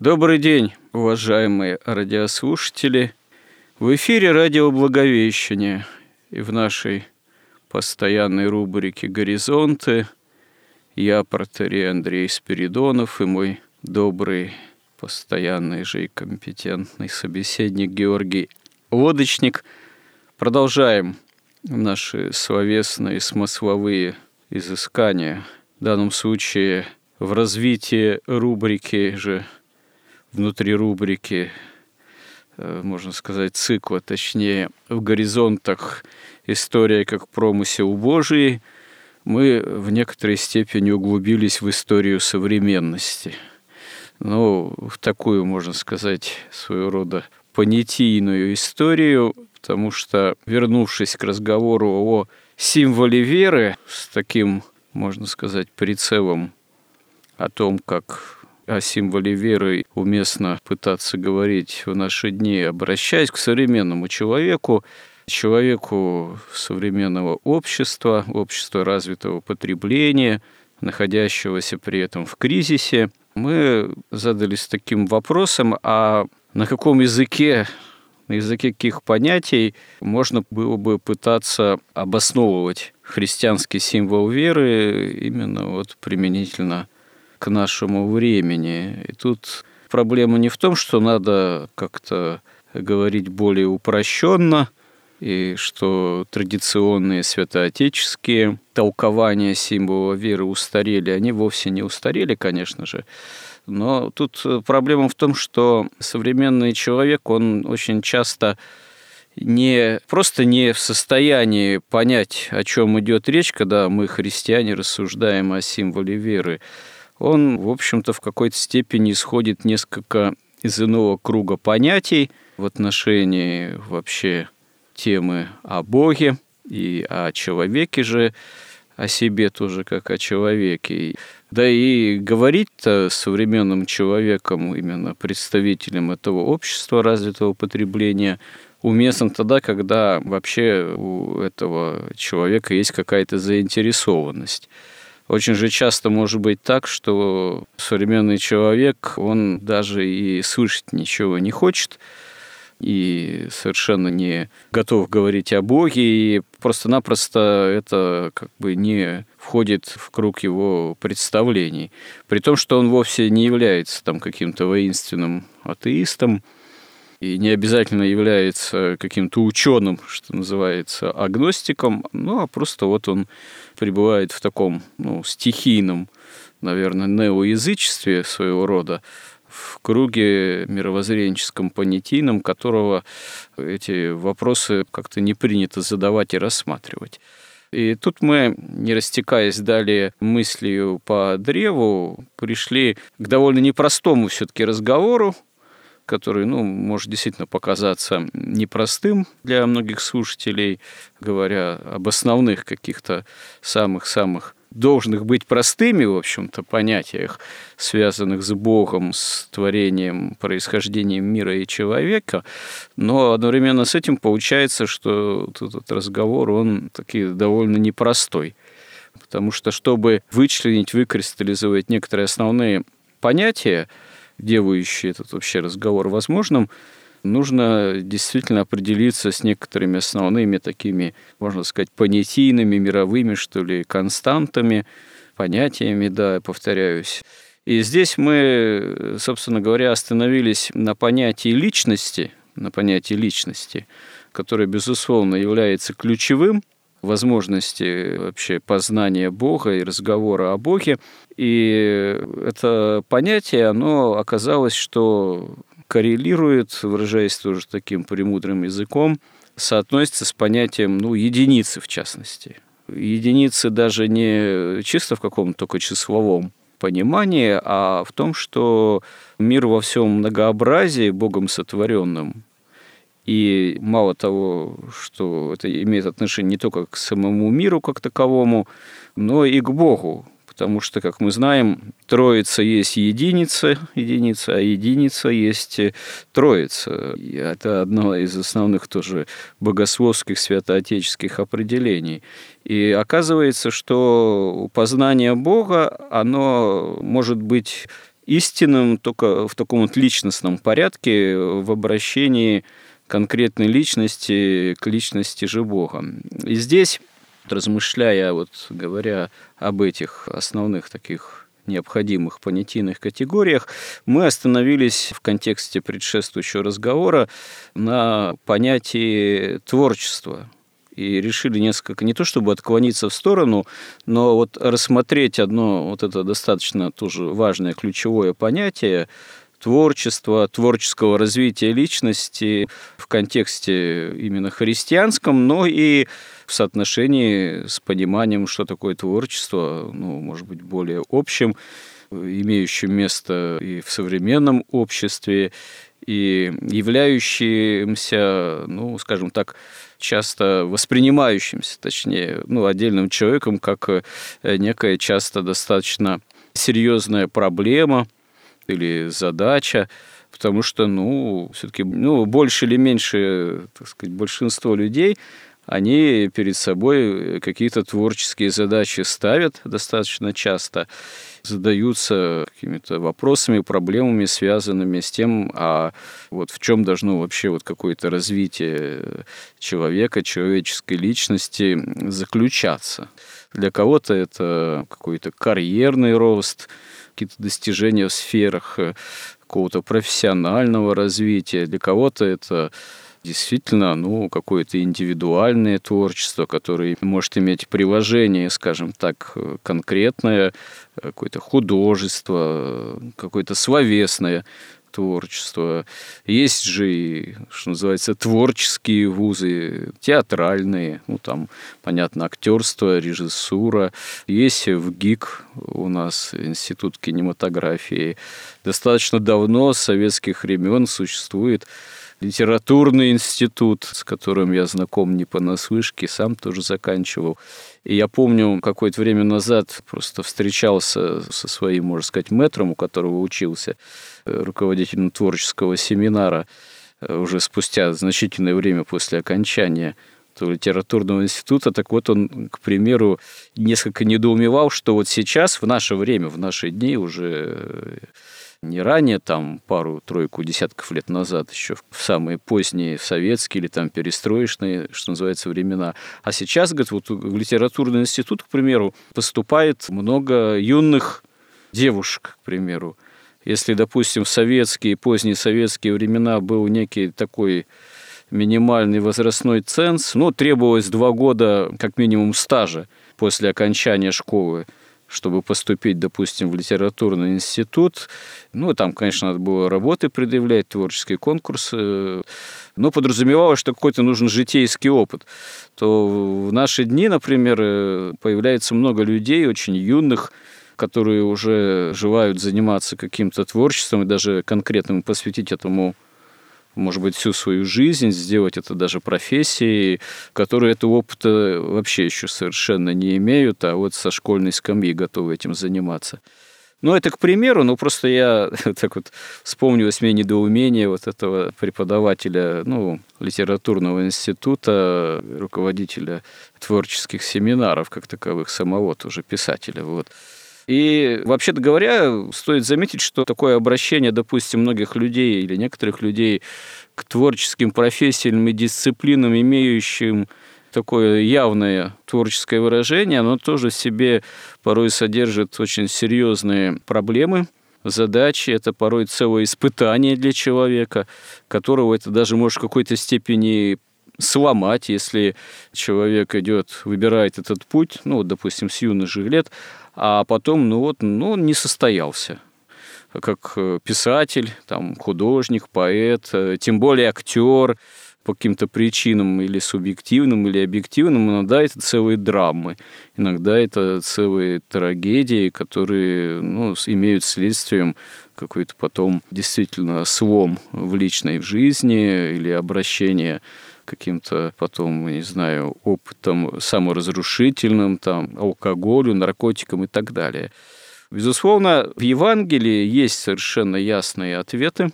Добрый день, уважаемые радиослушатели. В эфире радио Благовещение и в нашей постоянной рубрике «Горизонты» я, протерей Андрей Спиридонов и мой добрый, постоянный же и компетентный собеседник Георгий Лодочник. Продолжаем наши словесные смысловые изыскания. В данном случае в развитии рубрики же внутри рубрики, э, можно сказать, цикла, точнее, в горизонтах история как промысел Божий, мы в некоторой степени углубились в историю современности. Ну, в такую, можно сказать, своего рода понятийную историю, потому что, вернувшись к разговору о символе веры с таким, можно сказать, прицелом о том, как о символе веры уместно пытаться говорить в наши дни, обращаясь к современному человеку, человеку современного общества, общества развитого потребления, находящегося при этом в кризисе, мы задались таким вопросом, а на каком языке, на языке каких понятий можно было бы пытаться обосновывать христианский символ веры именно вот применительно нашему времени. И тут проблема не в том, что надо как-то говорить более упрощенно, и что традиционные святоотеческие толкования символа веры устарели. Они вовсе не устарели, конечно же. Но тут проблема в том, что современный человек, он очень часто не просто не в состоянии понять, о чем идет речь, когда мы, христиане, рассуждаем о символе веры он, в общем-то, в какой-то степени исходит несколько из иного круга понятий в отношении вообще темы о Боге и о человеке же, о себе тоже как о человеке. Да и говорить-то современным человеком, именно представителем этого общества развитого потребления, уместно тогда, когда вообще у этого человека есть какая-то заинтересованность. Очень же часто может быть так, что современный человек, он даже и слышать ничего не хочет, и совершенно не готов говорить о Боге, и просто-напросто это как бы не входит в круг его представлений. При том, что он вовсе не является там каким-то воинственным атеистом, и не обязательно является каким-то ученым, что называется, агностиком, ну а просто вот он пребывает в таком ну, стихийном, наверное, неоязычестве своего рода, в круге мировоззренческом, понятийном, которого эти вопросы как-то не принято задавать и рассматривать. И тут мы, не растекаясь далее мыслью по древу, пришли к довольно непростому все-таки разговору, который, ну, может действительно показаться непростым для многих слушателей, говоря об основных каких-то самых-самых должных быть простыми, в общем-то, понятиях, связанных с Богом, с творением, происхождением мира и человека, но одновременно с этим получается, что этот разговор, он таки довольно непростой. Потому что, чтобы вычленить, выкристаллизовать некоторые основные понятия, делающие этот вообще разговор возможным, нужно действительно определиться с некоторыми основными такими, можно сказать, понятийными, мировыми, что ли, константами, понятиями, да, повторяюсь. И здесь мы, собственно говоря, остановились на понятии личности, на понятии личности, которое, безусловно, является ключевым возможности вообще познания Бога и разговора о Боге. И это понятие, оно оказалось, что коррелирует, выражаясь тоже таким премудрым языком, соотносится с понятием ну, единицы в частности. Единицы даже не чисто в каком-то только числовом понимании, а в том, что мир во всем многообразии, Богом сотворенным, и мало того, что это имеет отношение не только к самому миру как таковому, но и к Богу, потому что, как мы знаем, Троица есть единица, единица, а единица есть Троица. И это одно из основных тоже богословских святоотеческих определений. И оказывается, что познание Бога, оно может быть истинным только в таком вот личностном порядке, в обращении конкретной личности к личности же Бога. И здесь размышляя, вот говоря об этих основных таких необходимых понятийных категориях, мы остановились в контексте предшествующего разговора на понятии творчества и решили несколько, не то чтобы отклониться в сторону, но вот рассмотреть одно вот это достаточно тоже важное ключевое понятие творчества, творческого развития личности в контексте именно христианском, но и в соотношении с пониманием, что такое творчество, ну, может быть, более общим, имеющим место и в современном обществе, и являющимся, ну, скажем так, часто воспринимающимся, точнее, ну, отдельным человеком как некая часто достаточно серьезная проблема – или задача, потому что, ну, все-таки, ну, больше или меньше, так сказать, большинство людей, они перед собой какие-то творческие задачи ставят достаточно часто, задаются какими-то вопросами, проблемами, связанными с тем, а вот в чем должно вообще вот какое-то развитие человека, человеческой личности заключаться. Для кого-то это какой-то карьерный рост, какие-то достижения в сферах э, какого-то профессионального развития. Для кого-то это действительно ну, какое-то индивидуальное творчество, которое может иметь приложение, скажем так, конкретное, какое-то художество, какое-то словесное творчество. Есть же и, что называется, творческие вузы, театральные, ну там, понятно, актерство, режиссура. Есть в ГИК у нас Институт кинематографии. Достаточно давно, с советских времен, существует литературный институт, с которым я знаком не понаслышке, сам тоже заканчивал. И я помню, какое-то время назад просто встречался со своим, можно сказать, мэтром, у которого учился, э, руководителем творческого семинара, э, уже спустя значительное время после окончания литературного института, так вот он, к примеру, несколько недоумевал, что вот сейчас, в наше время, в наши дни уже э, не ранее, там пару-тройку десятков лет назад, еще в самые поздние советские или там перестроечные, что называется, времена. А сейчас, говорит, вот в литературный институт, к примеру, поступает много юных девушек, к примеру. Если, допустим, в советские, поздние советские времена был некий такой минимальный возрастной ценз, ну, требовалось два года как минимум стажа после окончания школы – чтобы поступить, допустим, в литературный институт. Ну, там, конечно, надо было работы предъявлять, творческие конкурсы, но подразумевалось, что какой-то нужен житейский опыт. То в наши дни, например, появляется много людей, очень юных, которые уже желают заниматься каким-то творчеством и даже конкретным посвятить этому может быть, всю свою жизнь, сделать это даже профессией, которые этого опыта вообще еще совершенно не имеют, а вот со школьной скамьи готовы этим заниматься. Ну, это к примеру, но просто я так вот вспомнилось мне недоумение вот этого преподавателя, ну, литературного института, руководителя творческих семинаров, как таковых, самого тоже писателя, вот. И, вообще-то говоря, стоит заметить, что такое обращение, допустим, многих людей или некоторых людей к творческим профессиям и дисциплинам, имеющим такое явное творческое выражение, оно тоже в себе порой содержит очень серьезные проблемы, задачи, это порой целое испытание для человека, которого это даже может в какой-то степени сломать, если человек идет, выбирает этот путь, ну, вот, допустим, с юноших лет, а потом, ну вот, ну, он не состоялся. Как э, писатель, там, художник, поэт, э, тем более актер, по каким-то причинам или субъективным, или объективным, иногда это целые драмы, иногда это целые трагедии, которые ну, имеют следствием какой-то потом действительно слом в личной жизни или обращение каким-то потом, не знаю, опытом саморазрушительным, там, алкоголю, наркотикам и так далее. Безусловно, в Евангелии есть совершенно ясные ответы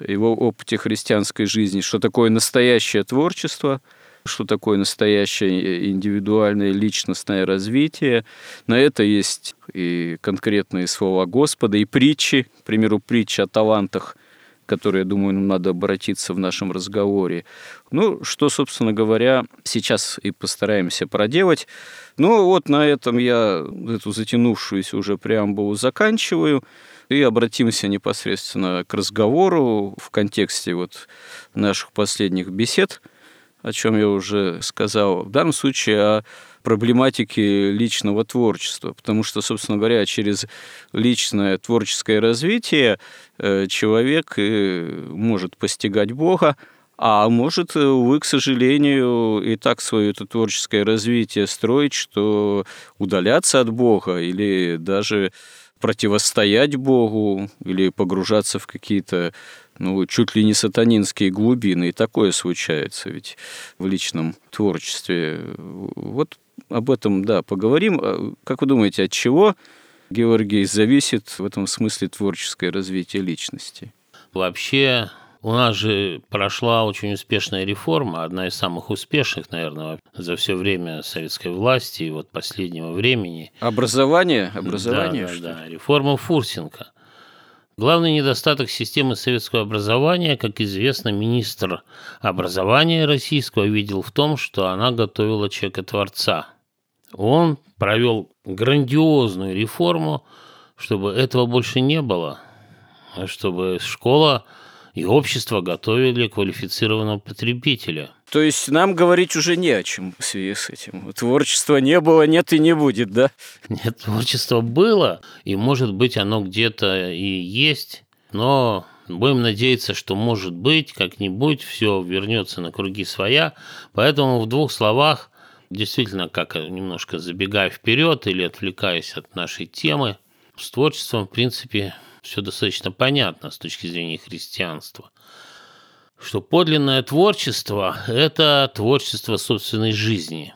его опыте христианской жизни, что такое настоящее творчество, что такое настоящее индивидуальное личностное развитие. На это есть и конкретные слова Господа, и притчи, к примеру, притча о талантах, которые, я думаю, нам надо обратиться в нашем разговоре. Ну, что, собственно говоря, сейчас и постараемся проделать. Ну, вот на этом я эту затянувшуюся уже преамбулу заканчиваю и обратимся непосредственно к разговору в контексте вот наших последних бесед, о чем я уже сказал, в данном случае о проблематике личного творчества, потому что, собственно говоря, через личное творческое развитие э, человек может постигать Бога, а может, увы, к сожалению, и так свое это творческое развитие строить, что удаляться от Бога или даже противостоять Богу или погружаться в какие-то ну, чуть ли не сатанинские глубины. И такое случается ведь в личном творчестве. Вот об этом, да, поговорим. А как вы думаете, от чего, Георгий, зависит в этом смысле творческое развитие личности? Вообще у нас же прошла очень успешная реформа, одна из самых успешных, наверное, за все время советской власти и вот последнего времени. Образование? Образование? Да, да, да. Реформа Фурсенко. Главный недостаток системы советского образования, как известно, министр образования российского видел в том, что она готовила человека-творца. Он провел грандиозную реформу, чтобы этого больше не было, чтобы школа и общество готовили квалифицированного потребителя. То есть нам говорить уже не о чем в связи с этим. Творчества не было, нет и не будет, да? Нет, творчество было, и может быть оно где-то и есть, но Будем надеяться, что, может быть, как-нибудь все вернется на круги своя. Поэтому в двух словах, действительно, как немножко забегая вперед или отвлекаясь от нашей темы, с творчеством, в принципе, все достаточно понятно с точки зрения христианства, что подлинное творчество – это творчество собственной жизни.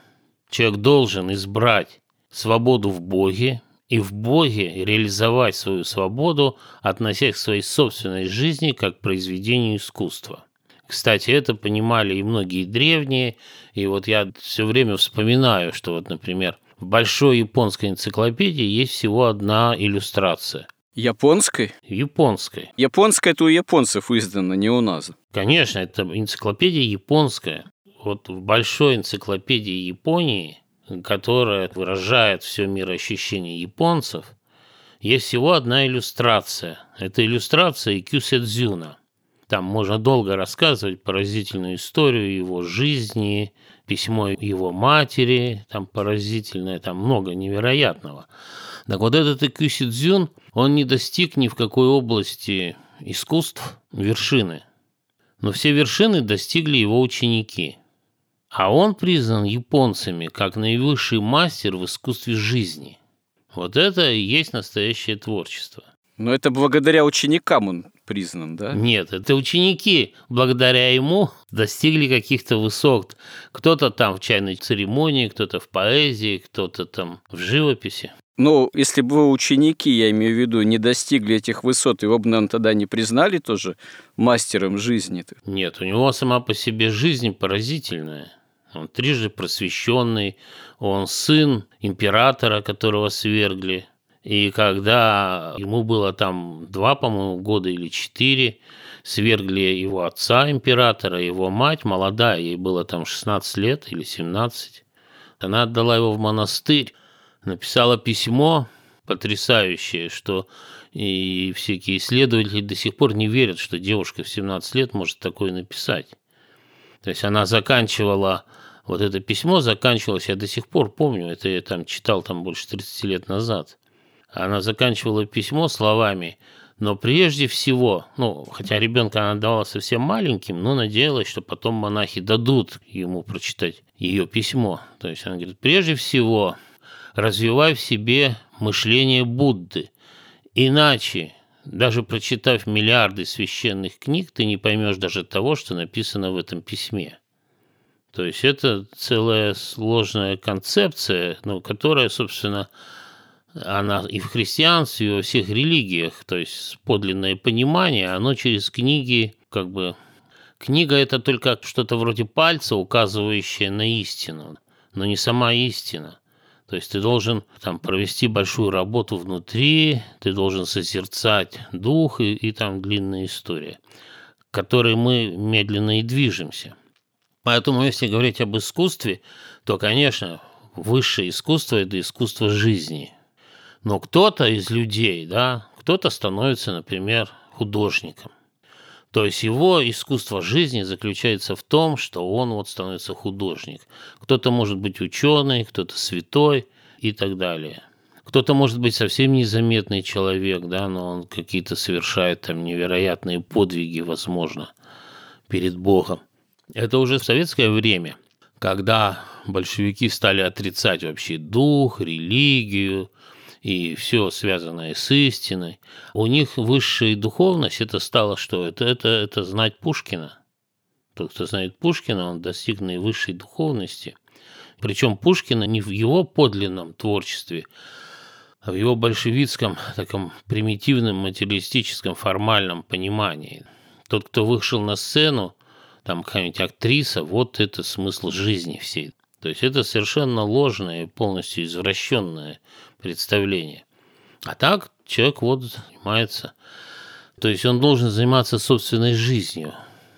Человек должен избрать свободу в Боге и в Боге реализовать свою свободу, относясь к своей собственной жизни как к произведению искусства. Кстати, это понимали и многие древние, и вот я все время вспоминаю, что вот, например, в большой японской энциклопедии есть всего одна иллюстрация – Японской? Японской. Японская это у японцев издана, не у нас. Конечно, это энциклопедия японская. Вот в большой энциклопедии Японии, которая выражает все мироощущение японцев, есть всего одна иллюстрация. Это иллюстрация Кюседзюна. Там можно долго рассказывать поразительную историю его жизни, письмо его матери, там поразительное, там много невероятного. Так вот этот Икюсидзюн, он не достиг ни в какой области искусств вершины. Но все вершины достигли его ученики. А он признан японцами как наивысший мастер в искусстве жизни. Вот это и есть настоящее творчество. Но это благодаря ученикам он признан, да? Нет, это ученики благодаря ему достигли каких-то высот. Кто-то там в чайной церемонии, кто-то в поэзии, кто-то там в живописи. Ну, если бы вы ученики, я имею в виду, не достигли этих высот, его бы, наверное, тогда не признали тоже мастером жизни. -то. Нет, у него сама по себе жизнь поразительная. Он трижды просвещенный, он сын императора, которого свергли. И когда ему было там два, по-моему, года или четыре, свергли его отца императора, его мать молодая, ей было там 16 лет или 17. Она отдала его в монастырь, написала письмо потрясающее, что и всякие исследователи до сих пор не верят, что девушка в 17 лет может такое написать. То есть она заканчивала вот это письмо заканчивалось, я до сих пор помню, это я там читал там больше 30 лет назад. Она заканчивала письмо словами но прежде всего, ну, хотя ребенка она давала совсем маленьким, но надеялась, что потом монахи дадут ему прочитать ее письмо. То есть она говорит, прежде всего, развивай в себе мышление Будды. Иначе, даже прочитав миллиарды священных книг, ты не поймешь даже того, что написано в этом письме. То есть это целая сложная концепция, ну, которая, собственно, она и в христианстве, и во всех религиях, то есть подлинное понимание, оно через книги как бы... Книга – это только что-то вроде пальца, указывающее на истину, но не сама истина. То есть ты должен там провести большую работу внутри, ты должен созерцать дух и, и там длинная история, к которой мы медленно и движемся. Поэтому, если говорить об искусстве, то, конечно, высшее искусство – это искусство жизни – но кто-то из людей, да, кто-то становится, например, художником. То есть его искусство жизни заключается в том, что он вот становится художник. Кто-то может быть ученый, кто-то святой и так далее. Кто-то может быть совсем незаметный человек, да, но он какие-то совершает там невероятные подвиги, возможно, перед Богом. Это уже в советское время, когда большевики стали отрицать вообще дух, религию, и все связанное с истиной. У них высшая духовность это стало что? Это, это, это знать Пушкина. Тот, кто знает Пушкина, он достиг наивысшей духовности. Причем Пушкина не в его подлинном творчестве, а в его большевистском, таком примитивном, материалистическом, формальном понимании. Тот, кто вышел на сцену, там какая-нибудь актриса, вот это смысл жизни всей. То есть это совершенно ложное полностью извращенное представление. А так человек вот занимается. То есть он должен заниматься собственной жизнью.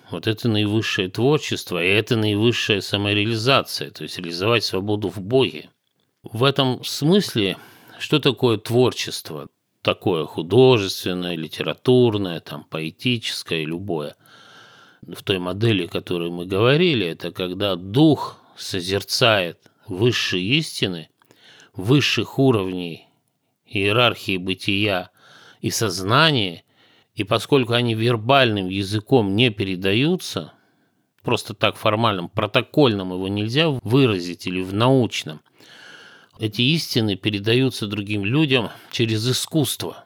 Вот это наивысшее творчество, и это наивысшая самореализация, то есть реализовать свободу в Боге. В этом смысле, что такое творчество? Такое художественное, литературное, там, поэтическое, любое. В той модели, о которой мы говорили, это когда дух созерцает высшие истины высших уровней иерархии бытия и сознания, и поскольку они вербальным языком не передаются, просто так формальным, протокольным его нельзя выразить или в научном, эти истины передаются другим людям через искусство.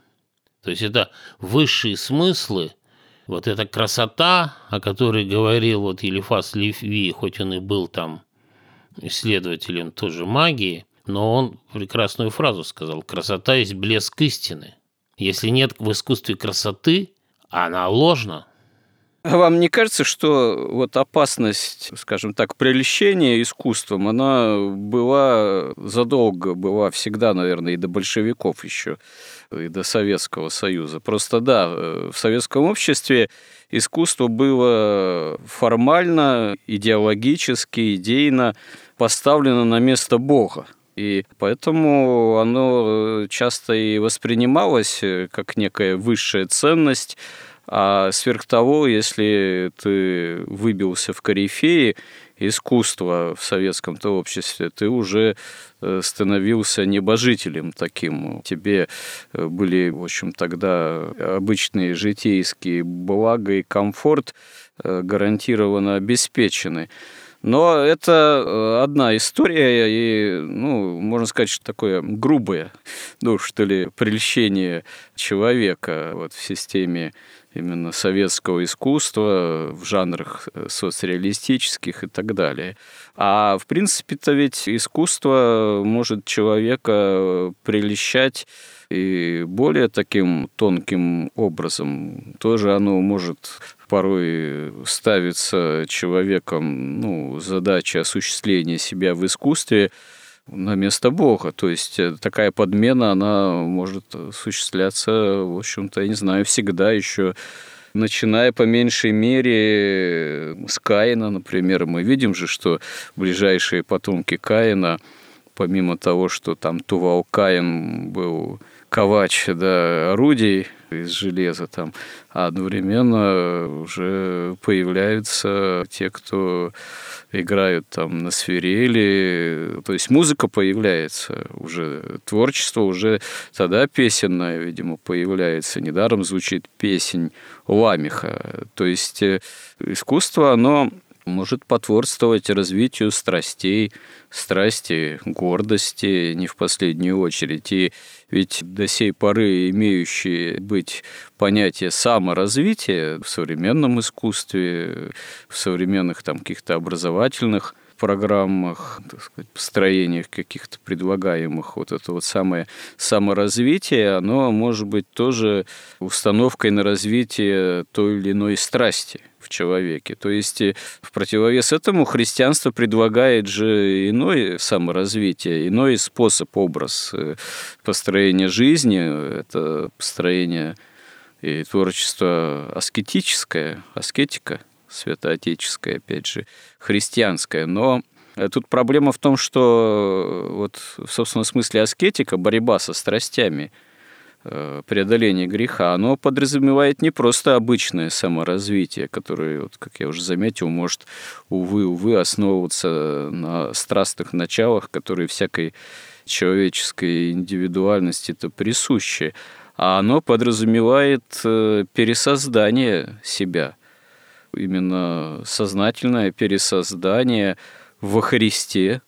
То есть это высшие смыслы, вот эта красота, о которой говорил вот Елифас Леви, хоть он и был там исследователем тоже магии, но он прекрасную фразу сказал «красота есть блеск истины». Если нет в искусстве красоты, она ложна. А вам не кажется, что вот опасность, скажем так, прельщения искусством, она была задолго, была всегда, наверное, и до большевиков еще, и до Советского Союза. Просто да, в советском обществе искусство было формально, идеологически, идейно поставлено на место Бога. И поэтому оно э, часто и воспринималось э, как некая высшая ценность, а сверх того, если ты выбился в корифеи искусства в советском-то обществе, ты уже э, становился небожителем таким. Тебе были, в общем, тогда обычные житейские блага и комфорт гарантированно обеспечены. Но это э, одна история, и, ну, можно сказать, что такое грубое, ну, что ли, прельщение человека вот, в системе именно советского искусства в жанрах э, соцреалистических и так далее. А в принципе-то ведь искусство может человека прельщать и более таким тонким образом. Тоже оно может порой ставится человеком ну, задача осуществления себя в искусстве на место Бога. То есть э, такая подмена, она может осуществляться, в общем-то, я не знаю, всегда еще начиная по меньшей мере с Каина, например. Мы видим же, что ближайшие потомки Каина, помимо того, что там Тувал Каин был ковач да, орудий, из железа там, а одновременно уже появляются те, кто играют там на свирели, то есть музыка появляется уже, творчество уже тогда песенное, видимо, появляется. Недаром звучит песень Ламиха. То есть э, искусство, оно может потворствовать развитию страстей, страсти, гордости, не в последнюю очередь. И ведь до сей поры имеющие быть понятие саморазвития в современном искусстве, в современных там каких-то образовательных программах, так сказать, построениях каких-то предлагаемых, вот это вот самое саморазвитие, оно может быть тоже установкой на развитие той или иной страсти в человеке. То есть э, в противовес этому христианство предлагает же иное саморазвитие, иной способ, образ э, построения жизни, это построение и творчество аскетическое, аскетика – святоотеческая, опять же, христианская. Но э, Тут проблема в том, что вот в собственном смысле аскетика, борьба со страстями, преодоление греха, оно подразумевает не просто обычное саморазвитие, которое, вот, как я уже заметил, может, увы, увы, основываться на страстных началах, которые всякой человеческой индивидуальности-то присущи, а оно подразумевает пересоздание себя – именно сознательное пересоздание во Христе,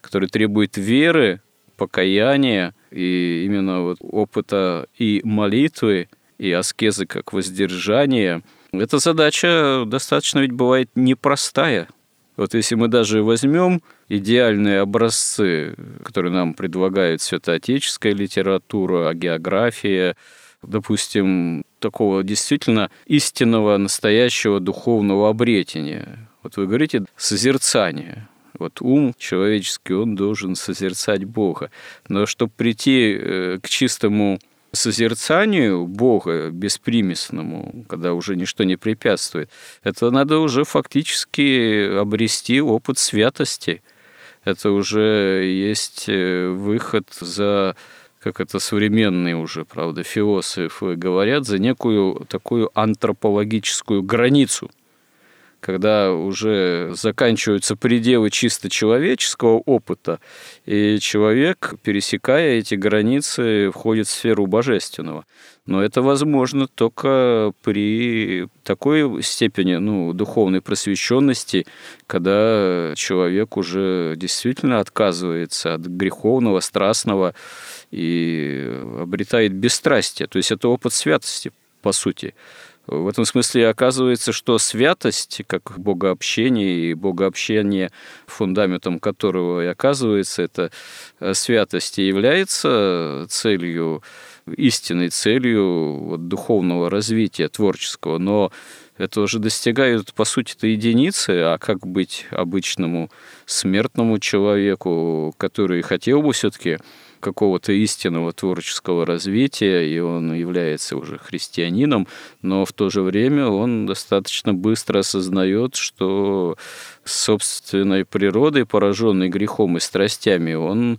который требует веры, покаяния и именно вот опыта и молитвы, и аскезы как воздержание. Эта задача достаточно ведь бывает непростая. Вот если мы даже возьмем идеальные образцы, которые нам предлагает святоотеческая литература, география, допустим, такого действительно истинного, настоящего духовного обретения. Вот вы говорите созерцание. Вот ум человеческий, он должен созерцать Бога. Но чтобы прийти э, к чистому созерцанию Бога беспримесному, когда уже ничто не препятствует, это надо уже фактически обрести опыт святости. Это уже есть э, выход за как это современные уже, правда, философы говорят, за некую такую антропологическую границу, когда уже заканчиваются пределы чисто человеческого опыта, и человек, пересекая эти границы, входит в сферу божественного. Но это возможно только при такой степени ну, духовной просвещенности, когда человек уже действительно отказывается от греховного, страстного и обретает бесстрастие. То есть это опыт святости, по сути. В этом смысле оказывается, что святость, как богообщение, и богообщение, фундаментом которого и оказывается эта э, святость, и является целью, истинной целью вот, духовного развития творческого. Но это уже достигают, по сути-то, единицы, а как быть обычному смертному человеку, который хотел бы все-таки какого-то истинного творческого развития, и он является уже христианином, но в то же время он достаточно быстро осознает, что собственной природой, пораженной грехом и страстями, он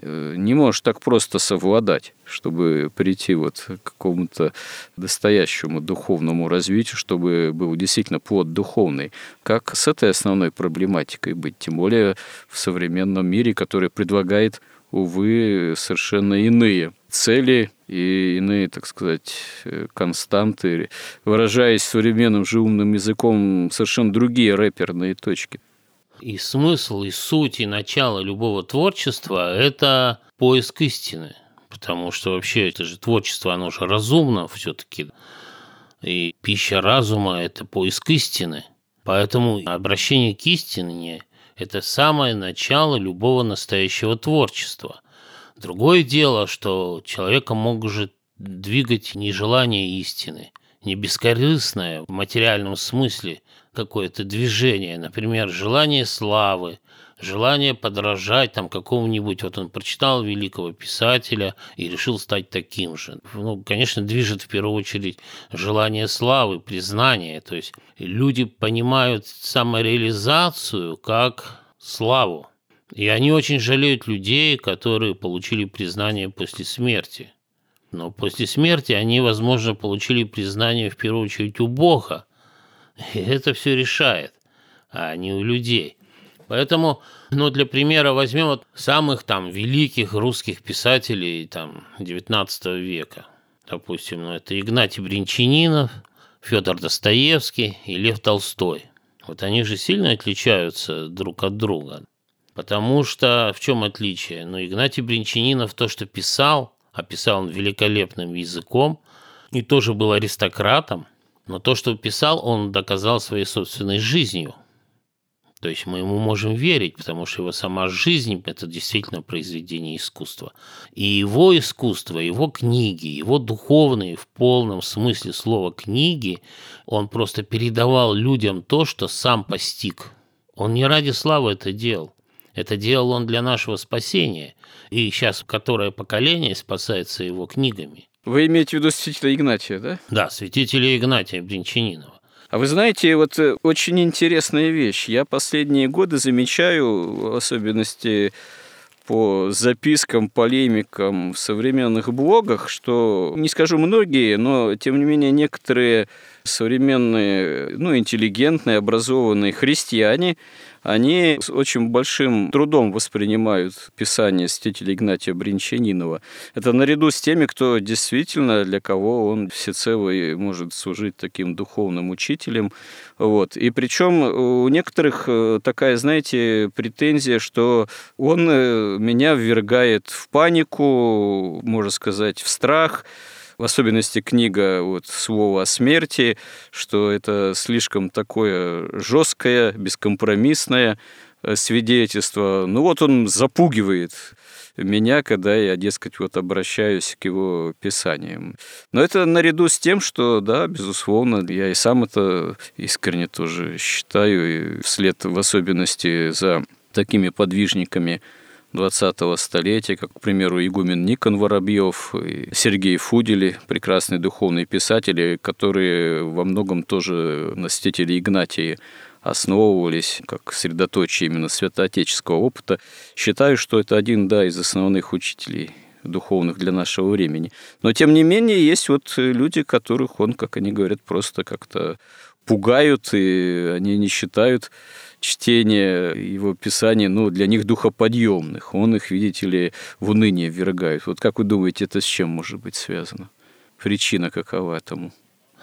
э, не может так просто совладать, чтобы прийти вот к какому-то настоящему духовному развитию, чтобы был действительно плод духовный. Как с этой основной проблематикой быть? Тем более в современном мире, который предлагает увы, совершенно иные цели и иные, так сказать, константы, выражаясь современным умным языком, совершенно другие рэперные точки. И смысл, и суть, и начало любого творчества – это поиск истины. Потому что вообще это же творчество, оно же разумно все-таки. И пища разума – это поиск истины. Поэтому обращение к истине это самое начало любого настоящего творчества. Другое дело, что человека может двигать не желание истины, не бескорыстное в материальном смысле какое-то движение, например, желание славы, желание подражать там какому-нибудь, вот он прочитал великого писателя и решил стать таким же. Ну, конечно, движет в первую очередь желание славы, признания, то есть люди понимают самореализацию как славу. И они очень жалеют людей, которые получили признание после смерти. Но после смерти они, возможно, получили признание в первую очередь у Бога. И это все решает, а не у людей. Поэтому, ну, для примера возьмем вот самых там великих русских писателей там 19 века. Допустим, ну, это Игнатий Бринчанинов, Федор Достоевский и Лев Толстой. Вот они же сильно отличаются друг от друга. Потому что в чем отличие? Ну, Игнатий Бринчанинов то, что писал, описал он великолепным языком, и тоже был аристократом, но то, что писал, он доказал своей собственной жизнью – то есть мы ему можем верить, потому что его сама жизнь – это действительно произведение искусства. И его искусство, его книги, его духовные в полном смысле слова книги, он просто передавал людям то, что сам постиг. Он не ради славы это делал. Это делал он для нашего спасения. И сейчас которое поколение спасается его книгами. Вы имеете в виду святителя Игнатия, да? Да, святителя Игнатия Бринчанинова. А вы знаете, вот э, очень интересная вещь. Я последние годы замечаю, в особенности по запискам, полемикам в современных блогах, что, не скажу многие, но, тем не менее, некоторые современные, ну, интеллигентные, образованные христиане – они с очень большим трудом воспринимают писание святителя Игнатия Бринчанинова. Это наряду с теми, кто действительно, для кого он всецело может служить таким духовным учителем. Вот. И причем у некоторых э, такая, знаете, претензия, что он э, меня ввергает в панику, можно сказать, в страх, в особенности книга вот, «Слово о смерти», что это слишком такое жесткое, бескомпромиссное э, свидетельство. Ну вот он запугивает меня, когда я, дескать, вот обращаюсь к его писаниям. Но это наряду с тем, что, да, безусловно, я и сам это искренне тоже считаю, и вслед в особенности за такими подвижниками 20-го столетия, как, к примеру, игумен Никон Воробьев, Сергей Фудели, прекрасные духовные писатели, которые во многом тоже на святителе Игнатии основывались как средоточие именно святоотеческого опыта. Считаю, что это один да, из основных учителей духовных для нашего времени. Но, тем не менее, есть вот люди, которых он, как они говорят, просто как-то пугают, и они не считают чтение его писаний, ну, для них духоподъемных. Он их, видите ли, в уныние ввергает. Вот как вы думаете, это с чем может быть связано? Причина какова этому?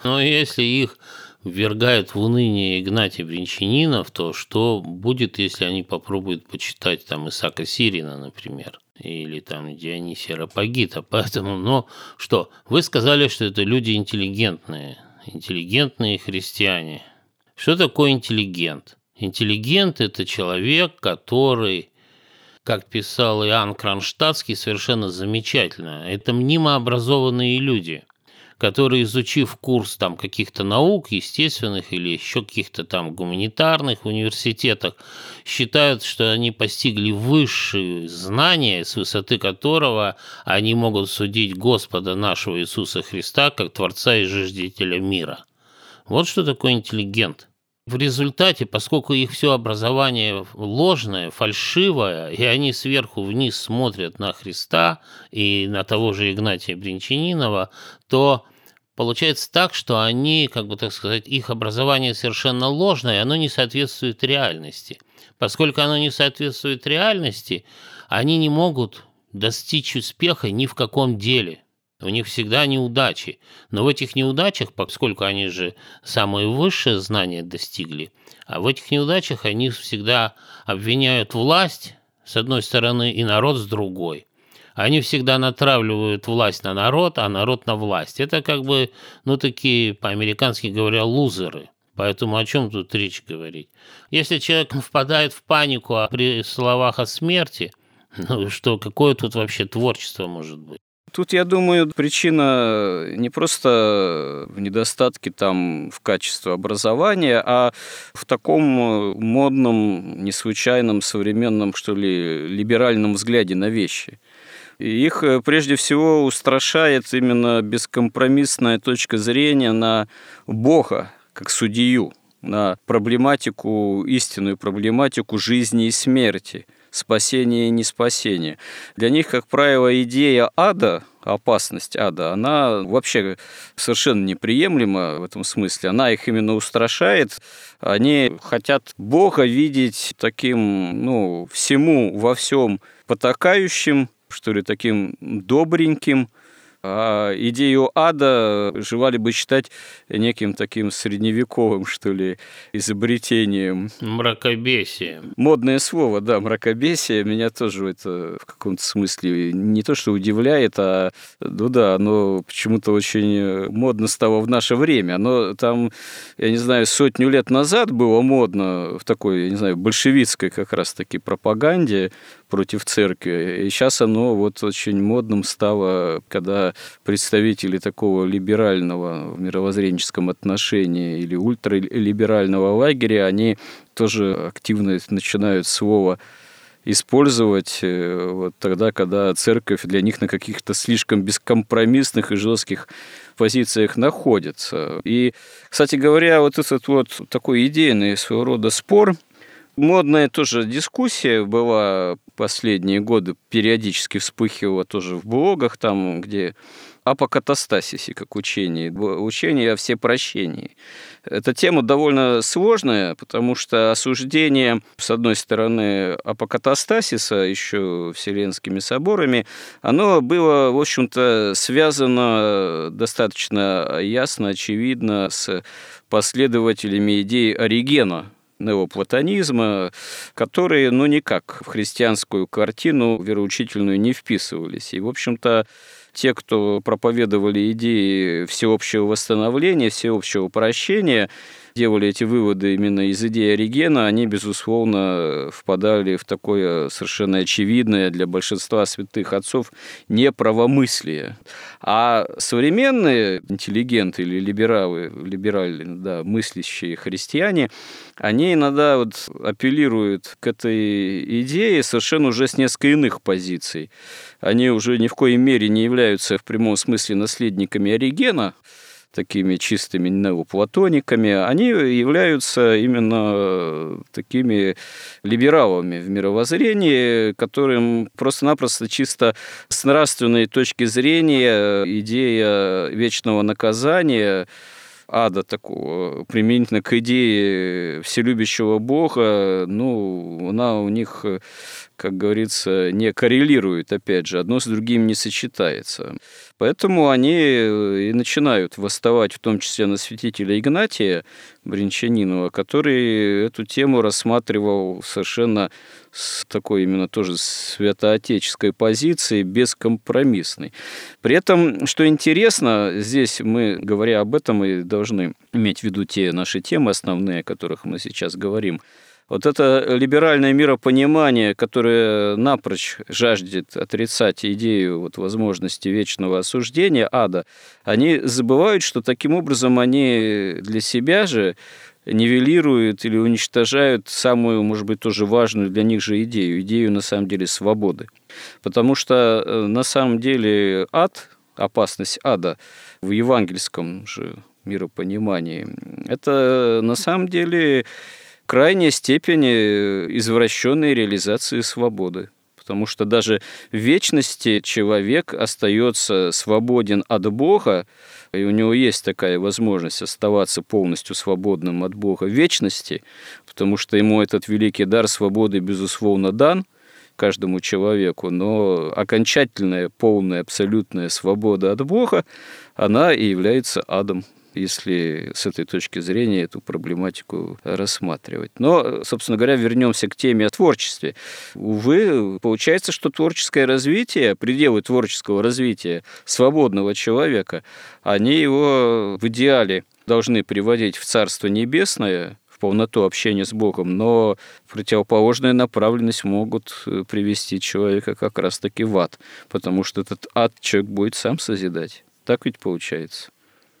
Ну, если их ввергают в уныние Игнатий Бринчанинов, то что будет, если они попробуют почитать там Исака Сирина, например? или там Дионисия Рапагита. Поэтому, но что, вы сказали, что это люди интеллигентные, интеллигентные христиане. Что такое интеллигент? Интеллигент – это человек, который, как писал Иоанн Кронштадтский, совершенно замечательно, это мнимообразованные люди, которые, изучив курс там каких-то наук, естественных или еще каких-то там гуманитарных университетах, считают, что они постигли высшие знания, с высоты которого они могут судить Господа нашего Иисуса Христа как Творца и Жиждителя мира. Вот что такое интеллигент – в результате, поскольку их все образование ложное, фальшивое, и они сверху вниз смотрят на Христа и на того же Игнатия Бринчанинова, то получается так, что они, как бы так сказать, их образование совершенно ложное, оно не соответствует реальности. Поскольку оно не соответствует реальности, они не могут достичь успеха ни в каком деле – у них всегда неудачи. Но в этих неудачах, поскольку они же самые высшие знания достигли, а в этих неудачах они всегда обвиняют власть с одной стороны и народ с другой. Они всегда натравливают власть на народ, а народ на власть. Это как бы, ну, такие, по-американски говоря, лузеры. Поэтому о чем тут речь говорить? Если человек впадает в панику а при словах о смерти, ну что, какое тут вообще творчество может быть? Тут, я думаю, причина не просто в недостатке там в качестве образования, а в таком модном, не случайном, современном, что ли, либеральном взгляде на вещи. И их э, прежде всего устрашает именно бескомпромиссная точка зрения на Бога как судью, на проблематику, истинную проблематику жизни и смерти – спасение и не спасение. Для них, как правило, идея ада опасность ада, она вообще совершенно неприемлема в этом смысле. Она их именно устрашает. Они хотят Бога видеть таким, ну, всему во всем потакающим, что ли, таким добреньким, а идею ада желали бы считать неким таким средневековым, что ли, изобретением. Мракобесием. Модное слово, да, мракобесие. Меня тоже это в каком-то смысле не то, что удивляет, а, ну да, оно почему-то очень модно стало в наше время. Оно там, я не знаю, сотню лет назад было модно в такой, я не знаю, большевистской как раз-таки пропаганде против церкви. И сейчас оно вот очень модным стало, когда представители такого либерального в мировоззренческом отношении или ультралиберального лагеря, они тоже активно начинают слово использовать э, вот тогда, когда церковь для них на каких-то слишком бескомпромиссных и жестких позициях находится. И, кстати говоря, вот этот вот такой идейный своего рода спор Модная тоже дискуссия была последние годы, периодически вспыхивала тоже в блогах, там, где апокатастасисе как учение, учение о всепрощении. Эта тема довольно сложная, потому что осуждение, с одной стороны, апокатастасиса еще вселенскими соборами, оно было, в общем-то, связано достаточно ясно, очевидно с последователями идеи Оригена, неоплатонизма, которые, ну, никак в христианскую картину вероучительную не вписывались. И, в общем-то, те, кто проповедовали идеи всеобщего восстановления, всеобщего прощения, делали эти выводы именно из идеи Оригена, они, безусловно, впадали в такое совершенно очевидное для большинства святых отцов неправомыслие. А современные интеллигенты или либералы, либеральные, да, мыслящие христиане, они иногда вот апеллируют к этой идее совершенно уже с несколько иных позиций. Они уже ни в коей мере не являются в прямом смысле наследниками Оригена, такими чистыми неоплатониками, они являются именно такими либералами в мировоззрении, которым просто-напросто чисто с нравственной точки зрения идея вечного наказания ада такого, применительно к идее вселюбящего Бога, ну, она у них как говорится, не коррелирует, опять же, одно с другим не сочетается. Поэтому они э, и начинают восставать, в том числе на святителя Игнатия Бринчанинова, который эту тему рассматривал совершенно с такой именно тоже святоотеческой позиции, бескомпромиссной. При этом, что интересно, здесь мы, говоря об этом, мы должны иметь в виду те наши темы основные, о которых мы сейчас говорим – вот это либеральное миропонимание, которое напрочь жаждет отрицать идею вот, возможности вечного осуждения ада, они забывают, что таким образом они для себя же нивелируют или уничтожают самую, может быть, тоже важную для них же идею, идею, на самом деле, свободы. Потому что, э, на самом деле, ад, опасность ада в евангельском же миропонимании, это, на самом деле, крайняя степень э, извращенной реализации свободы. Потому что даже в вечности человек остается свободен от Бога, и у него есть такая возможность оставаться полностью свободным от Бога в вечности, потому что ему этот великий дар свободы, безусловно, дан каждому человеку, но окончательная, полная, абсолютная свобода от Бога, она и является адом если с этой точки зрения эту проблематику рассматривать. Но, собственно говоря, вернемся к теме о творчестве. Увы, получается, что творческое развитие, пределы творческого развития свободного человека, они его в идеале должны приводить в Царство Небесное, в полноту общения с Богом, но противоположная направленность могут привести человека как раз-таки в ад, потому что этот ад человек будет сам созидать. Так ведь получается.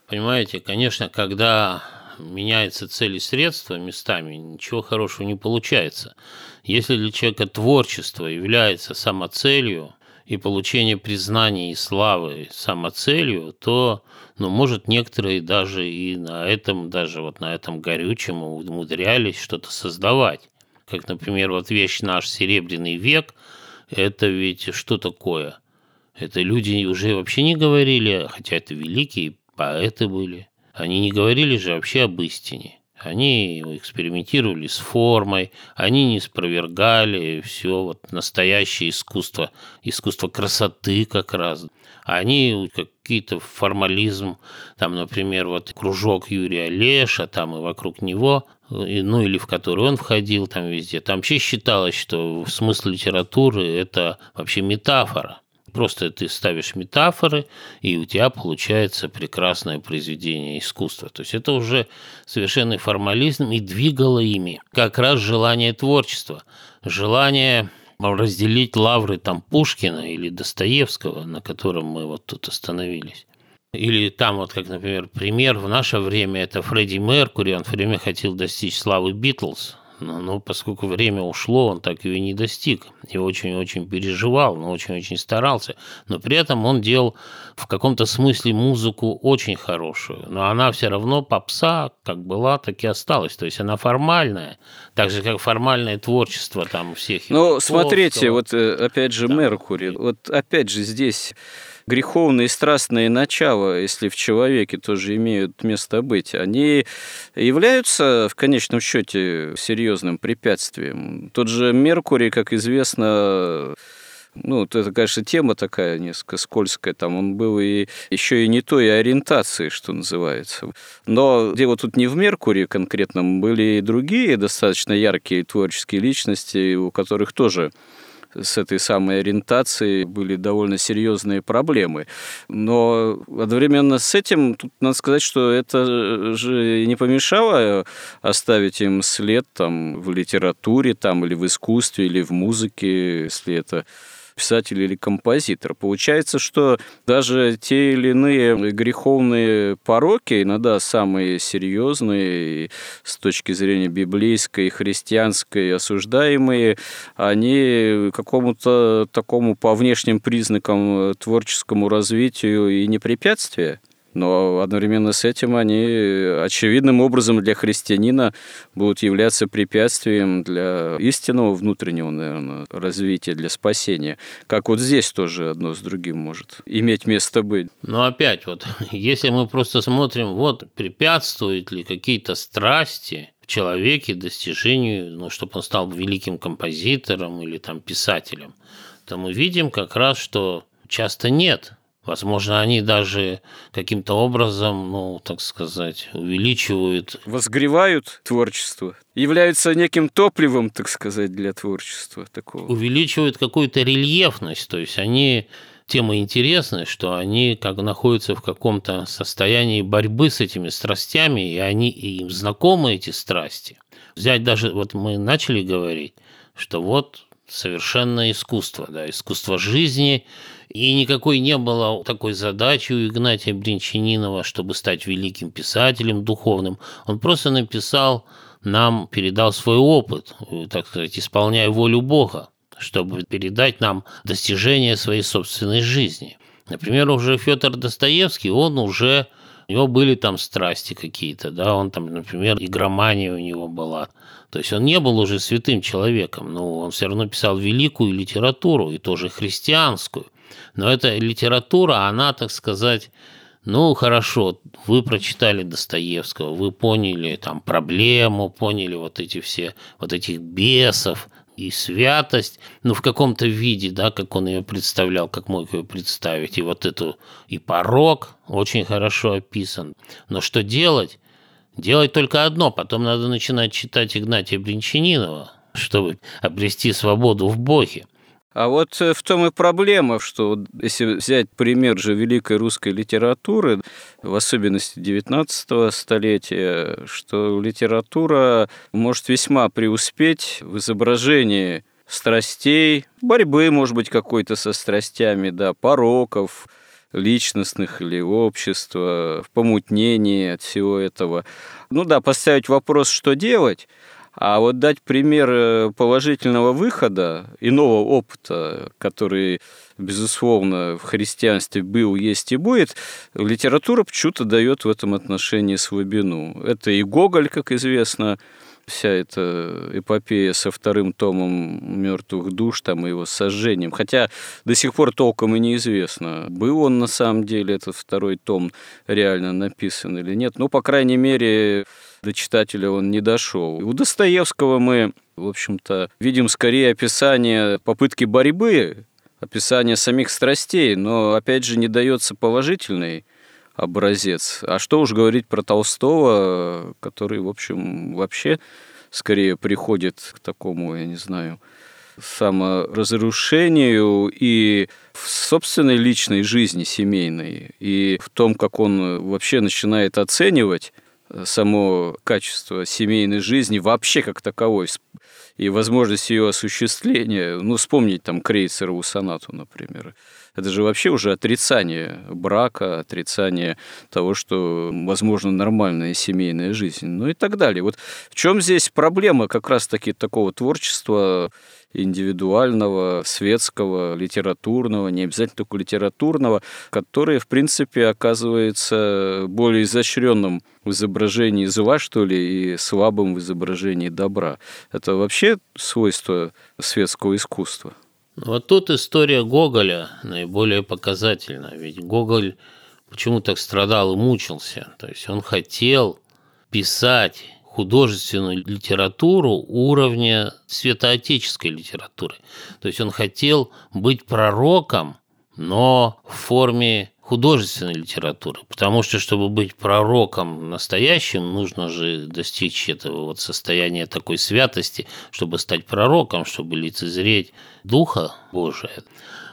Понимаете, конечно, когда меняются цели средства местами, ничего хорошего не получается. Если для человека творчество является самоцелью, и получение признания и славы самоцелью, то, ну, может, некоторые даже и на этом, даже вот на этом горючем умудрялись что-то создавать. как, например, вот вещь «Наш серебряный век», это ведь что такое? Это люди уже вообще не говорили, хотя это великие поэты были. Они не говорили же вообще об истине. Они экспериментировали с формой, они не спровергали все вот настоящее искусство, искусство красоты как раз. Они какие-то формализм, там, например, вот кружок Юрия Леша, там и вокруг него, ну или в который он входил там везде, там вообще считалось, что смысл литературы – это вообще метафора – Просто ты ставишь метафоры, и у тебя получается прекрасное произведение искусства. То есть это уже совершенный формализм, и двигало ими как раз желание творчества, желание разделить лавры там Пушкина или Достоевского, на котором мы вот тут остановились. Или там вот, как, например, пример в наше время, это Фредди Меркури, он все время хотел достичь славы Битлз, но, поскольку время ушло, он так ее не достиг. И очень-очень переживал, но очень-очень старался. Но при этом он делал в каком-то смысле музыку очень хорошую. Но она все равно попса, как была, так и осталась. То есть она формальная. Так же, как формальное творчество там всех. Ну, смотрите, вот э, опять же да. Меркури. Вот опять же здесь греховные и страстные начала, если в человеке тоже имеют место быть, они являются в конечном счете серьезным препятствием. Тот же Меркурий, как известно, ну, это, конечно, тема такая несколько скользкая. Там он был и еще и не той ориентации, что называется. Но дело тут не в Меркурии конкретно, были и другие достаточно яркие творческие личности, у которых тоже с этой самой ориентацией были довольно серьезные проблемы. Но одновременно с этим, тут надо сказать, что это же не помешало оставить им след там, в литературе там, или в искусстве, или в музыке, если это писатель или композитор. Получается, что даже те или иные греховные пороки, иногда самые серьезные с точки зрения библейской, христианской, осуждаемые, они какому-то такому по внешним признакам творческому развитию и не препятствие но одновременно с этим они очевидным образом для христианина будут являться препятствием для истинного внутреннего, наверное, развития, для спасения. Как вот здесь тоже одно с другим может иметь место быть. Но опять вот, если мы просто смотрим, вот препятствуют ли какие-то страсти в человеке достижению, ну, чтобы он стал великим композитором или там писателем, то мы видим как раз, что часто нет. Возможно, они даже каким-то образом, ну, так сказать, увеличивают... Возгревают творчество, являются неким топливом, так сказать, для творчества такого. Увеличивают какую-то рельефность, то есть они тема интересная, что они как находятся в каком-то состоянии борьбы с этими страстями, и они и им знакомы эти страсти. Взять даже, вот мы начали говорить, что вот совершенное искусство, да, искусство жизни, и никакой не было такой задачи у Игнатия Бринчанинова, чтобы стать великим писателем духовным. Он просто написал нам, передал свой опыт, так сказать, исполняя волю Бога, чтобы передать нам достижения своей собственной жизни. Например, уже Федор Достоевский, он уже у него были там страсти какие-то, да, он там, например, игромания у него была. То есть он не был уже святым человеком, но он все равно писал великую литературу, и тоже христианскую. Но эта литература, она, так сказать, ну, хорошо, вы прочитали Достоевского, вы поняли там проблему, поняли вот эти все, вот этих бесов, и святость, ну, в каком-то виде, да, как он ее представлял, как мог ее представить, и вот эту, и порог очень хорошо описан. Но что делать? Делать только одно, потом надо начинать читать Игнатия Бринчанинова, чтобы обрести свободу в Боге. А вот э, в том и проблема, что если взять пример же великой русской литературы, в особенности XIX столетия, что литература может весьма преуспеть в изображении страстей, борьбы, может быть, какой-то со страстями, да, пороков, личностных или общества, в помутнении от всего этого. Ну да, поставить вопрос, что делать, а вот дать пример э, положительного выхода, иного опыта, который, безусловно, в христианстве был, есть и будет, литература почему-то дает в этом отношении слабину. Это и Гоголь, как известно, вся эта эпопея со вторым томом «Мертвых душ» там, и его сожжением. Хотя до сих пор толком и неизвестно, был он на самом деле, этот второй том реально написан или нет. Ну, по крайней мере, до читателя он не дошел. У Достоевского мы, в общем-то, видим скорее описание попытки борьбы, описание самих страстей, но, опять же, не дается положительный образец. А что уж говорить про Толстого, который, в общем, вообще скорее приходит к такому, я не знаю, саморазрушению и в собственной личной жизни семейной, и в том, как он вообще начинает оценивать само качество семейной жизни вообще как таковой и возможность ее осуществления, ну, вспомнить там Крейцерову сонату, например, это же вообще уже отрицание брака, отрицание того, что возможно нормальная семейная жизнь, ну и так далее. Вот в чем здесь проблема как раз-таки такого творчества индивидуального, светского, литературного, не обязательно только литературного, которое, в принципе, оказывается более изощренным в изображении зла, что ли, и слабым в изображении добра. Это вообще свойство светского искусства. Вот тут история Гоголя наиболее показательна. Ведь Гоголь почему так страдал и мучился? То есть он хотел писать художественную литературу уровня светоотеческой литературы. То есть он хотел быть пророком, но в форме художественной литературы. Потому что, чтобы быть пророком настоящим, нужно же достичь этого вот состояния такой святости, чтобы стать пророком, чтобы лицезреть Духа Божия.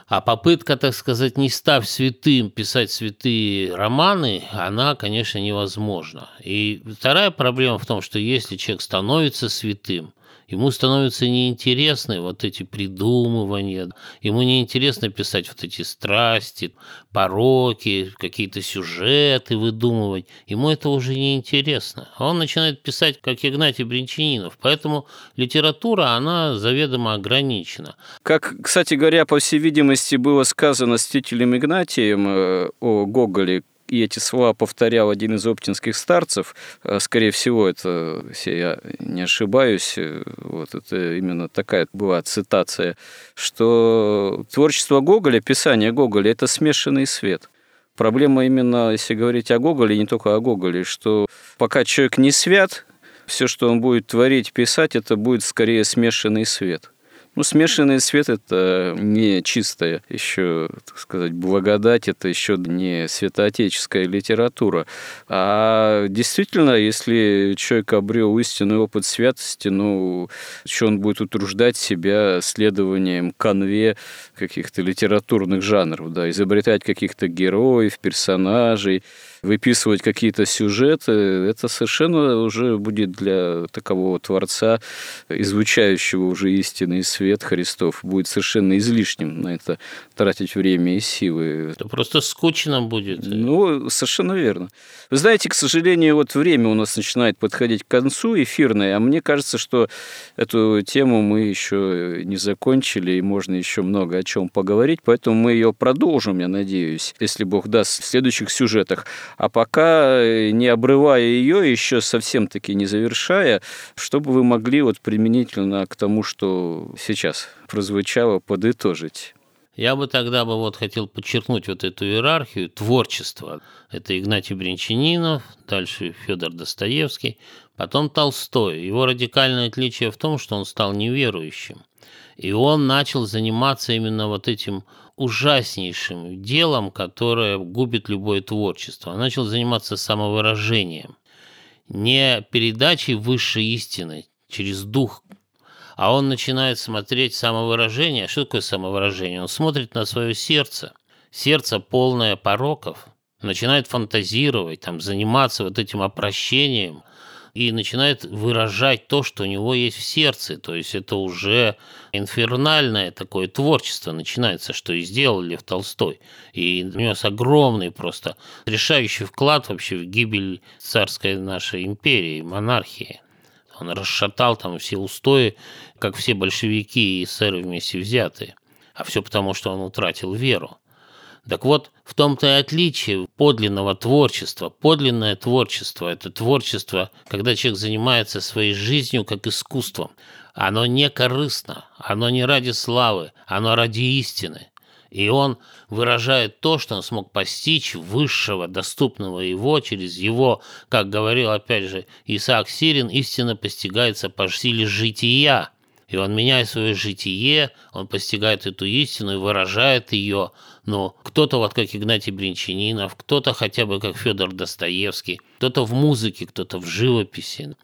А попытка, так сказать, не став святым, писать святые романы, она, конечно, невозможна. И вторая проблема в том, что если человек становится святым – Ему становятся неинтересны вот эти придумывания, ему неинтересно писать вот эти страсти, пороки, какие-то сюжеты выдумывать. Ему это уже не интересно. А он начинает писать, как Игнатий Бринчанинов. Поэтому литература, она заведомо ограничена. Как, кстати говоря, по всей видимости, было сказано Стителем Игнатием э, о Гоголе, и эти слова повторял один из оптинских старцев, э, скорее всего, это, если я не ошибаюсь, э, вот это именно такая была цитация, что творчество Гоголя, писание Гоголя – это смешанный свет. Проблема именно, если говорить о Гоголе, не только о Гоголе, что пока человек не свят, все, что он будет творить, писать, это будет скорее смешанный свет. Ну, смешанный свет – это не чистая еще, так сказать, благодать, это еще не святоотеческая литература. А действительно, если человек обрел истинный опыт святости, ну, что он будет утруждать себя следованием конве каких-то литературных жанров, да, изобретать каких-то героев, персонажей, выписывать какие-то сюжеты, это совершенно уже будет для такового творца, излучающего уже истинный свет Христов, будет совершенно излишним на это тратить время и силы. Это просто скучно будет. Ну, совершенно верно. Вы знаете, к сожалению, вот время у нас начинает подходить к концу эфирное, а мне кажется, что эту тему мы еще не закончили, и можно еще много о чем поговорить, поэтому мы ее продолжим, я надеюсь, если Бог даст, в следующих сюжетах. А пока, э, не обрывая ее, еще совсем-таки не завершая, чтобы вы могли вот применительно к тому, что сейчас прозвучало, подытожить. Я бы тогда бы вот хотел подчеркнуть вот эту иерархию творчества. Это Игнатий Бринчанинов, дальше Федор Достоевский, потом Толстой. Его радикальное отличие в том, что он стал неверующим. И он начал заниматься именно вот этим ужаснейшим делом, которое губит любое творчество. Он начал заниматься самовыражением, не передачей высшей истины через дух, а он начинает смотреть самовыражение. Что такое самовыражение? Он смотрит на свое сердце, сердце полное пороков, начинает фантазировать, там, заниматься вот этим опрощением – и начинает выражать то, что у него есть в сердце. То есть это уже инфернальное такое творчество начинается, что и сделал Лев Толстой. И внес огромный просто решающий вклад вообще в гибель царской нашей империи, монархии. Он расшатал там все устои, как все большевики и эсеры вместе взятые. А все потому, что он утратил веру. Так вот, в том-то и отличие подлинного творчества. Подлинное творчество – это творчество, когда человек занимается своей жизнью как искусством. Оно не корыстно, оно не ради славы, оно ради истины. И он выражает то, что он смог постичь высшего, доступного его, через его, как говорил опять же Исаак Сирин, истина постигается по силе жития. И он меняет свое житие, он постигает эту истину и выражает ее. Но кто-то вот как Игнатий Бринчанинов, кто-то хотя бы как Федор Достоевский, кто-то в музыке, кто-то в живописи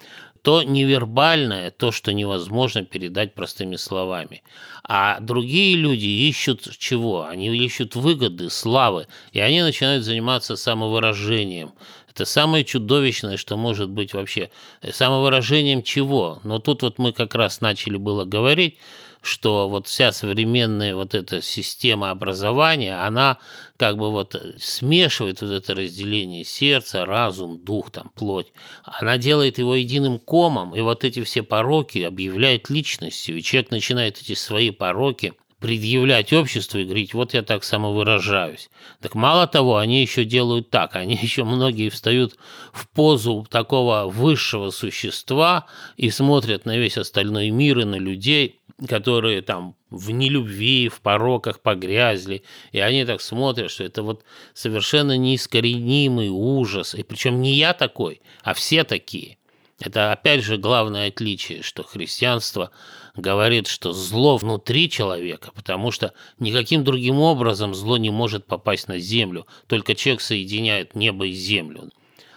то невербальное, то, что невозможно передать простыми словами. А другие люди ищут чего? Они ищут выгоды, славы, и они начинают заниматься самовыражением. Это самое чудовищное, что может быть вообще. Самовыражением чего? Но тут вот мы как раз начали было говорить, что вот вся современная вот эта система образования, она как бы вот смешивает вот это разделение сердца, разум, дух, там, плоть. Она делает его единым комом, и вот эти все пороки объявляет личностью, и человек начинает эти свои пороки предъявлять обществу и говорить, вот я так самовыражаюсь. Так мало того, они еще делают так, они еще многие встают в позу такого высшего существа и смотрят на весь остальной мир и на людей, которые там в нелюбви, в пороках погрязли, и они так смотрят, что это вот совершенно неискоренимый ужас, и причем не я такой, а все такие. Это опять же главное отличие, что христианство говорит, что зло внутри человека, потому что никаким другим образом зло не может попасть на землю, только человек соединяет небо и землю.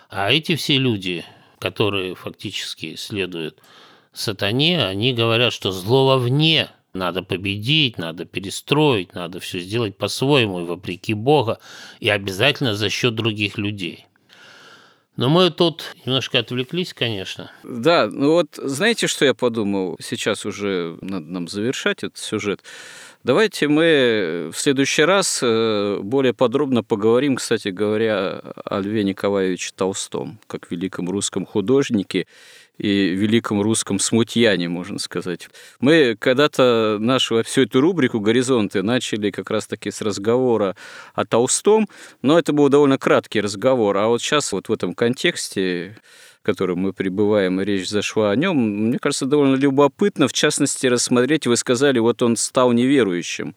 А эти все люди, которые фактически следуют сатане, они говорят, что зло вовне, надо победить, надо перестроить, надо все сделать по-своему и вопреки Бога, и обязательно за счет других людей. Но мы тут немножко отвлеклись, конечно. Да, ну вот знаете, что я подумал? Сейчас уже надо нам завершать этот сюжет. Давайте мы в следующий раз э, более подробно поговорим, кстати говоря, о Льве Николаевиче Толстом, как великом русском художнике и великом русском смутьяне, можно сказать. Мы когда-то нашу всю эту рубрику «Горизонты» начали как раз-таки с разговора о Толстом, но это был довольно краткий разговор, а вот сейчас вот в этом контексте в котором мы пребываем, речь зашла о нем, мне кажется, довольно любопытно, в частности, рассмотреть, вы сказали, вот он стал неверующим,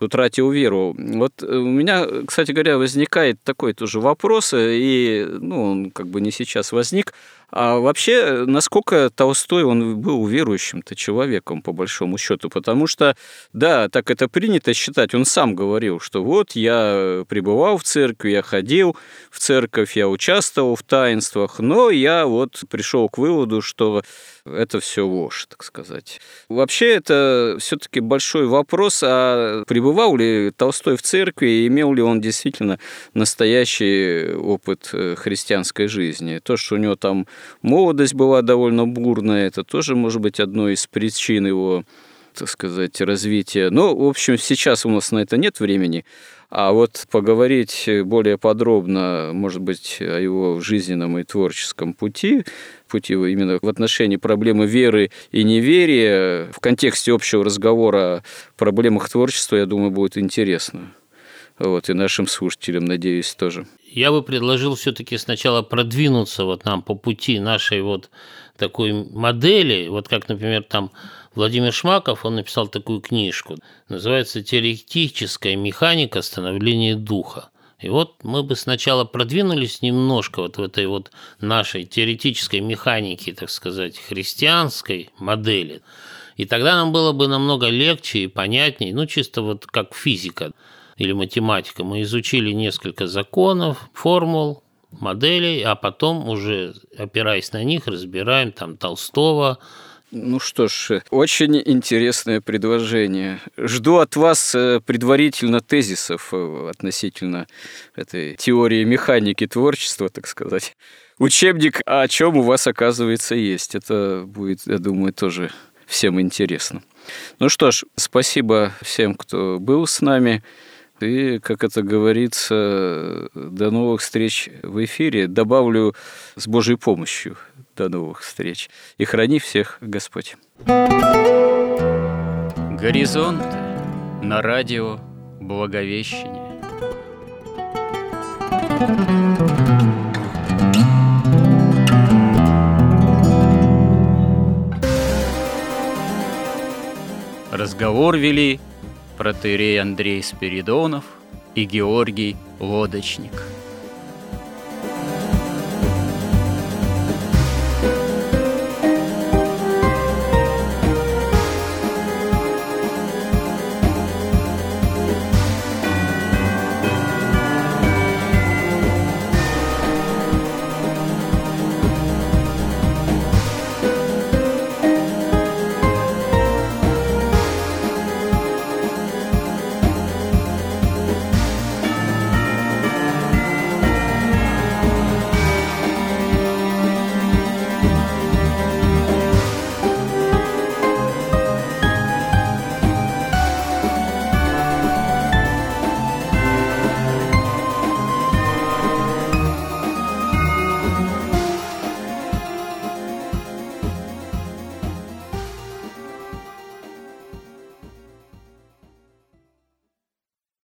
утратил веру. Вот у меня, кстати говоря, возникает такой тоже вопрос, и, ну, он как бы не сейчас возник, а вообще, насколько Толстой, он был верующим-то человеком, по большому счету, потому что, да, так это принято считать, он сам говорил, что вот я пребывал в церкви, я ходил в церковь, я участвовал в таинствах, но я вот пришел к выводу, что это все ложь, так сказать. Вообще это все-таки большой вопрос, а пребывал ли Толстой в церкви, и имел ли он действительно настоящий опыт э, христианской жизни. То, что у него там молодость была довольно бурная, это тоже может быть одной из причин его так сказать, развития. Но, в общем, сейчас у нас на это нет времени. А вот поговорить более подробно, может быть, о его жизненном и творческом пути, пути именно в отношении проблемы веры и неверия, в контексте общего разговора о проблемах творчества, я думаю, будет интересно. Вот, и нашим слушателям, надеюсь, тоже. Я бы предложил все-таки сначала продвинуться вот нам по пути нашей вот такой модели, вот как, например, там Владимир Шмаков, он написал такую книжку, называется «Теоретическая механика становления духа». И вот мы бы сначала продвинулись немножко вот в этой вот нашей теоретической механике, так сказать, христианской модели. И тогда нам было бы намного легче и понятнее, ну, чисто вот как физика или математика. Мы изучили несколько законов, формул, моделей, а потом уже, опираясь на них, разбираем там Толстого, ну что ж, очень интересное предложение. Жду от вас э, предварительно тезисов э, относительно этой теории механики творчества, так сказать. Учебник, о чем у вас, оказывается, есть. Это будет, я думаю, тоже всем интересно. Ну что ж, спасибо всем, кто был с нами. И, как это говорится, до новых встреч в эфире. Добавлю с Божьей помощью. До новых встреч. И храни всех Господь. Горизонт на радио Благовещение. Разговор вели протеерей Андрей Спиридонов и Георгий Лодочник –